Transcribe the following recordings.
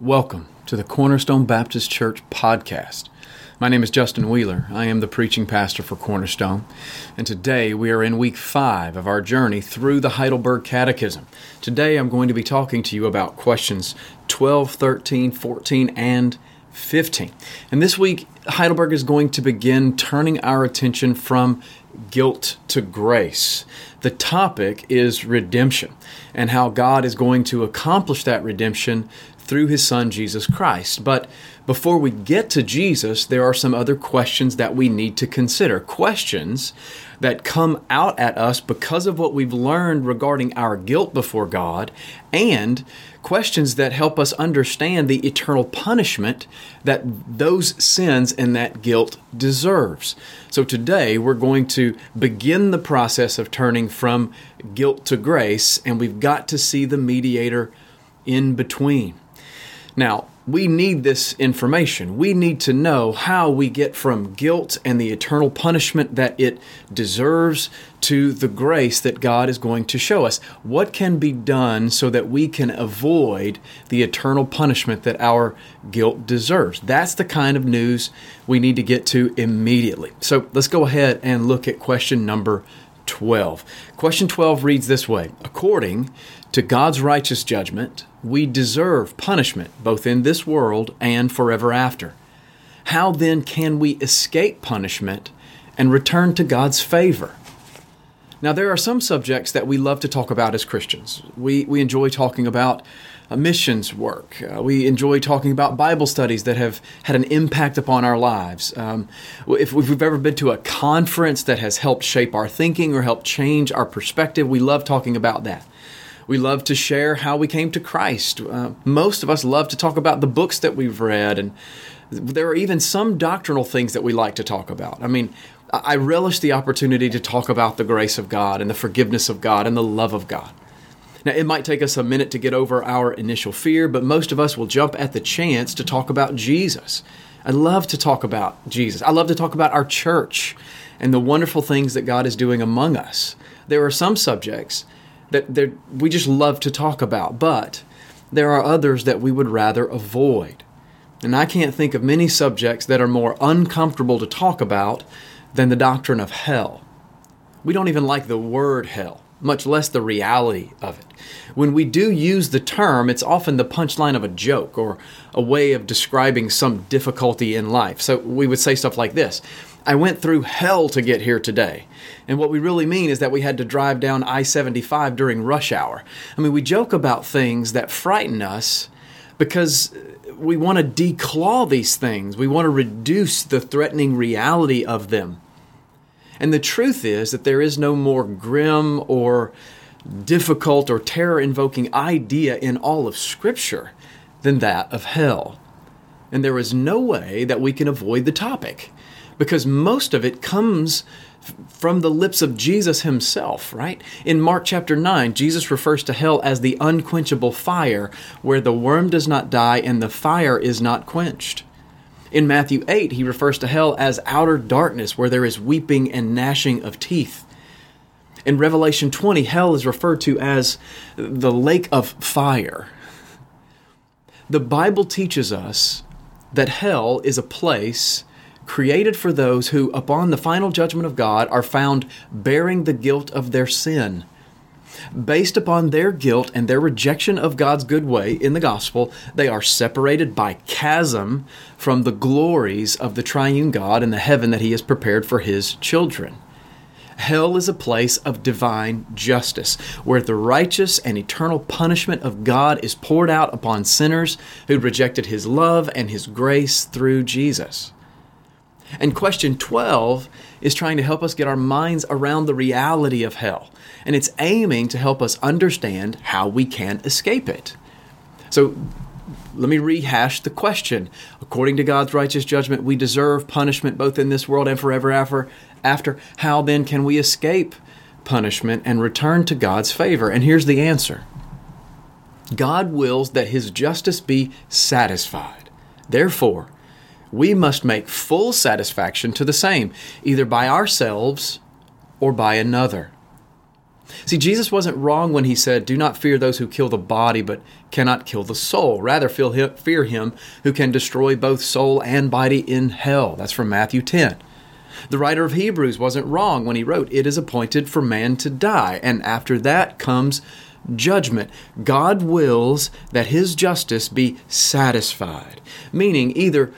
Welcome to the Cornerstone Baptist Church podcast. My name is Justin Wheeler. I am the preaching pastor for Cornerstone. And today we are in week five of our journey through the Heidelberg Catechism. Today I'm going to be talking to you about questions 12, 13, 14, and 15. And this week, Heidelberg is going to begin turning our attention from guilt to grace. The topic is redemption and how God is going to accomplish that redemption through his son Jesus Christ. But before we get to Jesus, there are some other questions that we need to consider. Questions that come out at us because of what we've learned regarding our guilt before God, and questions that help us understand the eternal punishment that those sins and that guilt deserves. So today we're going to begin the process of turning from guilt to grace, and we've got to see the mediator in between. Now, we need this information. We need to know how we get from guilt and the eternal punishment that it deserves to the grace that God is going to show us. What can be done so that we can avoid the eternal punishment that our guilt deserves? That's the kind of news we need to get to immediately. So let's go ahead and look at question number 12. Question 12 reads this way According to God's righteous judgment, we deserve punishment both in this world and forever after. How then can we escape punishment and return to God's favor? Now, there are some subjects that we love to talk about as Christians. We, we enjoy talking about uh, missions work. Uh, we enjoy talking about Bible studies that have had an impact upon our lives. Um, if we've ever been to a conference that has helped shape our thinking or helped change our perspective, we love talking about that. We love to share how we came to Christ. Uh, most of us love to talk about the books that we've read, and there are even some doctrinal things that we like to talk about. I mean, I relish the opportunity to talk about the grace of God and the forgiveness of God and the love of God. Now, it might take us a minute to get over our initial fear, but most of us will jump at the chance to talk about Jesus. I love to talk about Jesus. I love to talk about our church and the wonderful things that God is doing among us. There are some subjects that we just love to talk about, but there are others that we would rather avoid. And I can't think of many subjects that are more uncomfortable to talk about than the doctrine of hell. We don't even like the word hell, much less the reality of it. When we do use the term, it's often the punchline of a joke or a way of describing some difficulty in life. So we would say stuff like this I went through hell to get here today. And what we really mean is that we had to drive down I 75 during rush hour. I mean, we joke about things that frighten us because we want to declaw these things, we want to reduce the threatening reality of them. And the truth is that there is no more grim or difficult or terror invoking idea in all of Scripture than that of hell. And there is no way that we can avoid the topic because most of it comes from the lips of Jesus himself, right? In Mark chapter 9, Jesus refers to hell as the unquenchable fire, where the worm does not die and the fire is not quenched. In Matthew 8, he refers to hell as outer darkness, where there is weeping and gnashing of teeth. In Revelation 20, hell is referred to as the lake of fire. The Bible teaches us that hell is a place created for those who, upon the final judgment of God, are found bearing the guilt of their sin. Based upon their guilt and their rejection of God's good way in the gospel, they are separated by chasm from the glories of the triune God and the heaven that He has prepared for His children. Hell is a place of divine justice, where the righteous and eternal punishment of God is poured out upon sinners who rejected His love and His grace through Jesus. And question 12 is trying to help us get our minds around the reality of hell. And it's aiming to help us understand how we can escape it. So let me rehash the question. According to God's righteous judgment, we deserve punishment both in this world and forever after. After how then can we escape punishment and return to God's favor? And here's the answer. God wills that his justice be satisfied. Therefore, we must make full satisfaction to the same, either by ourselves or by another. See, Jesus wasn't wrong when he said, Do not fear those who kill the body, but cannot kill the soul. Rather, fear him who can destroy both soul and body in hell. That's from Matthew 10. The writer of Hebrews wasn't wrong when he wrote, It is appointed for man to die, and after that comes judgment. God wills that his justice be satisfied, meaning either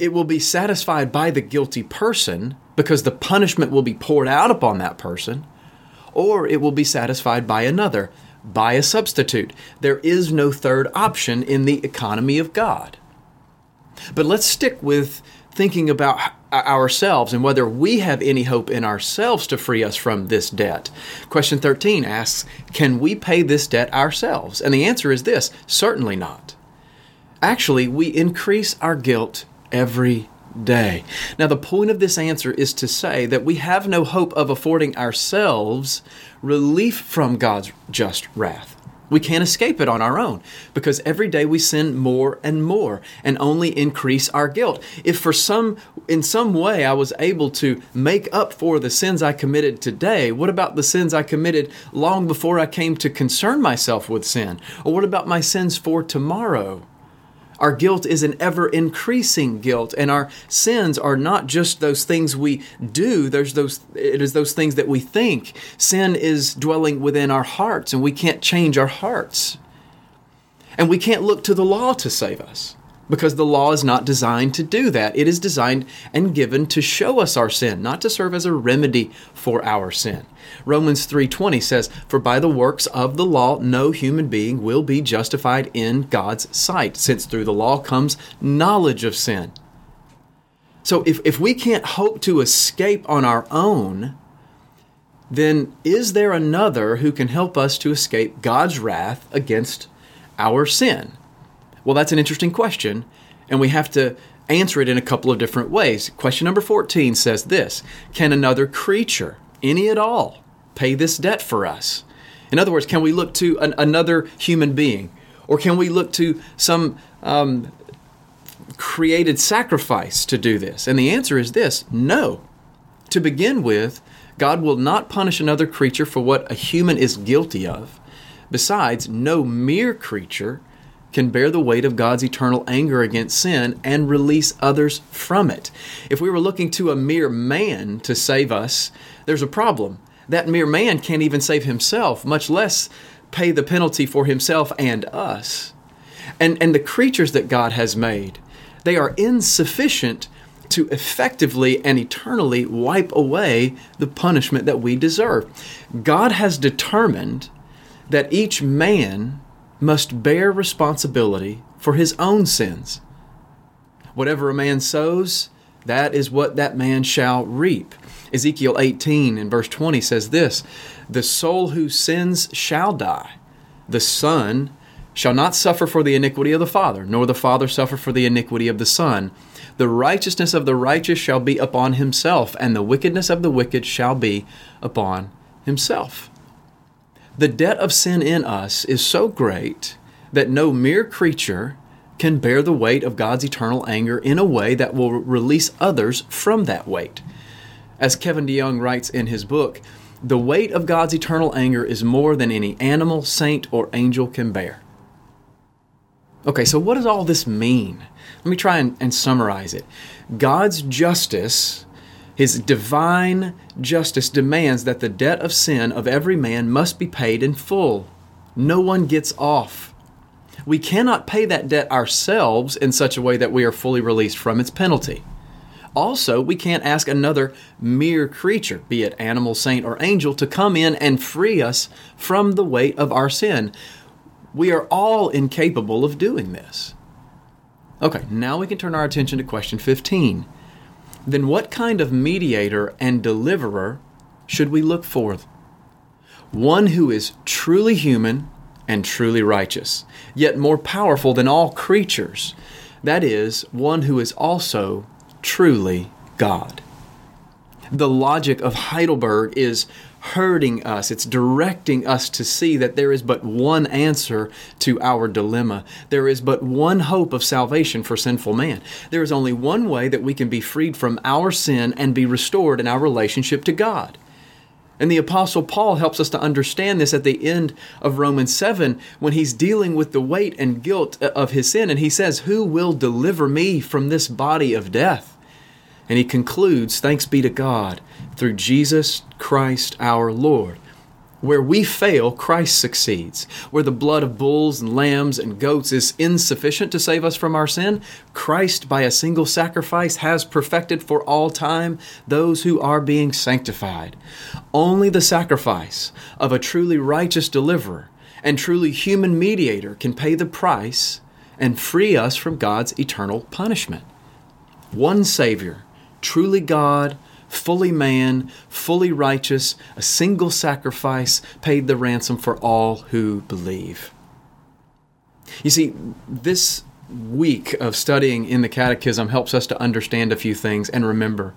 it will be satisfied by the guilty person because the punishment will be poured out upon that person, or it will be satisfied by another, by a substitute. There is no third option in the economy of God. But let's stick with thinking about uh, ourselves and whether we have any hope in ourselves to free us from this debt. Question 13 asks, Can we pay this debt ourselves? And the answer is this certainly not. Actually, we increase our guilt every day. Now, the point of this answer is to say that we have no hope of affording ourselves relief from God's just wrath. We can't escape it on our own because every day we sin more and more and only increase our guilt. If for some in some way I was able to make up for the sins I committed today, what about the sins I committed long before I came to concern myself with sin? Or what about my sins for tomorrow? Our guilt is an ever increasing guilt, and our sins are not just those things we do, there's those it is those things that we think. Sin is dwelling within our hearts, and we can't change our hearts. And we can't look to the law to save us because the law is not designed to do that. It is designed and given to show us our sin, not to serve as a remedy for our sin. Romans 3:20 says, "For by the works of the law no human being will be justified in God's sight, since through the law comes knowledge of sin." So if, if we can't hope to escape on our own, then is there another who can help us to escape God's wrath against our sin? Well, that's an interesting question, and we have to answer it in a couple of different ways. Question number 14 says this Can another creature, any at all, pay this debt for us? In other words, can we look to an, another human being? Or can we look to some um, created sacrifice to do this? And the answer is this no. To begin with, God will not punish another creature for what a human is guilty of. Besides, no mere creature can bear the weight of God's eternal anger against sin and release others from it. If we were looking to a mere man to save us, there's a problem. That mere man can't even save himself, much less pay the penalty for himself and us. And, and the creatures that God has made, they are insufficient to effectively and eternally wipe away the punishment that we deserve. God has determined that each man must bear responsibility for his own sins. Whatever a man sows, that is what that man shall reap. Ezekiel 18 and verse 20 says this The soul who sins shall die. The Son shall not suffer for the iniquity of the Father, nor the Father suffer for the iniquity of the Son. The righteousness of the righteous shall be upon himself, and the wickedness of the wicked shall be upon himself. The debt of sin in us is so great that no mere creature can bear the weight of God's eternal anger in a way that will release others from that weight. As Kevin DeYoung writes in his book, the weight of God's eternal anger is more than any animal, saint, or angel can bear. Okay, so what does all this mean? Let me try and, and summarize it. God's justice his divine justice demands that the debt of sin of every man must be paid in full. No one gets off. We cannot pay that debt ourselves in such a way that we are fully released from its penalty. Also, we can't ask another mere creature, be it animal, saint, or angel, to come in and free us from the weight of our sin. We are all incapable of doing this. Okay, now we can turn our attention to question 15 then what kind of mediator and deliverer should we look for? One who is truly human and truly righteous, yet more powerful than all creatures. That is, one who is also truly God. The logic of Heidelberg is hurting us. It's directing us to see that there is but one answer to our dilemma. There is but one hope of salvation for sinful man. There is only one way that we can be freed from our sin and be restored in our relationship to God. And the Apostle Paul helps us to understand this at the end of Romans 7 when he's dealing with the weight and guilt of his sin. And he says, Who will deliver me from this body of death? And he concludes, Thanks be to God through Jesus Christ our Lord. Where we fail, Christ succeeds. Where the blood of bulls and lambs and goats is insufficient to save us from our sin, Christ, by a single sacrifice, has perfected for all time those who are being sanctified. Only the sacrifice of a truly righteous deliverer and truly human mediator can pay the price and free us from God's eternal punishment. One Savior, truly God, fully man, fully righteous, a single sacrifice paid the ransom for all who believe. You see, this week of studying in the Catechism helps us to understand a few things and remember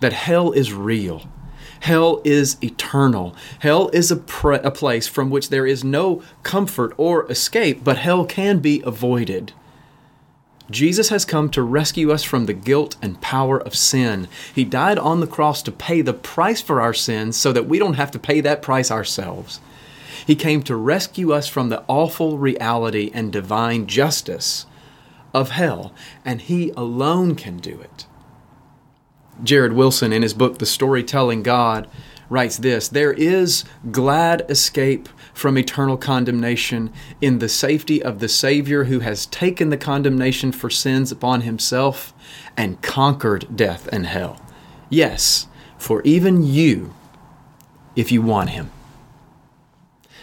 that hell is real. Hell is eternal. Hell is a, a place from which there is no comfort or escape, but hell can be avoided. Jesus has come to rescue us from the guilt and power of sin. He died on the cross to pay the price for our sins so that we don't have to pay that price ourselves. He came to rescue us from the awful reality and divine justice of hell, and He alone can do it. Jared Wilson, in his book, The Storytelling God, writes this There is glad escape from eternal condemnation in the safety of the Savior who has taken the condemnation for sins upon himself and conquered death and hell. Yes, for even you, if you want him.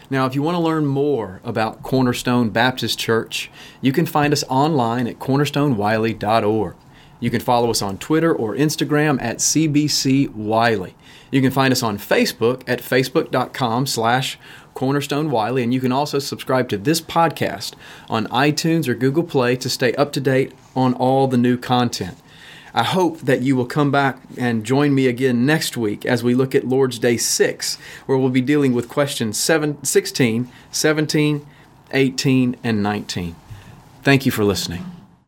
Now, if you want to learn more about Cornerstone Baptist Church, you can find us online at cornerstonewiley.org. You can follow us on Twitter or Instagram at CBC Wiley. You can find us on Facebook at facebook.com slash Cornerstone Wiley, and you can also subscribe to this podcast on iTunes or Google Play to stay up to date on all the new content. I hope that you will come back and join me again next week as we look at Lord's Day 6, where we'll be dealing with questions 7, 16, 17, 18, and 19. Thank you for listening.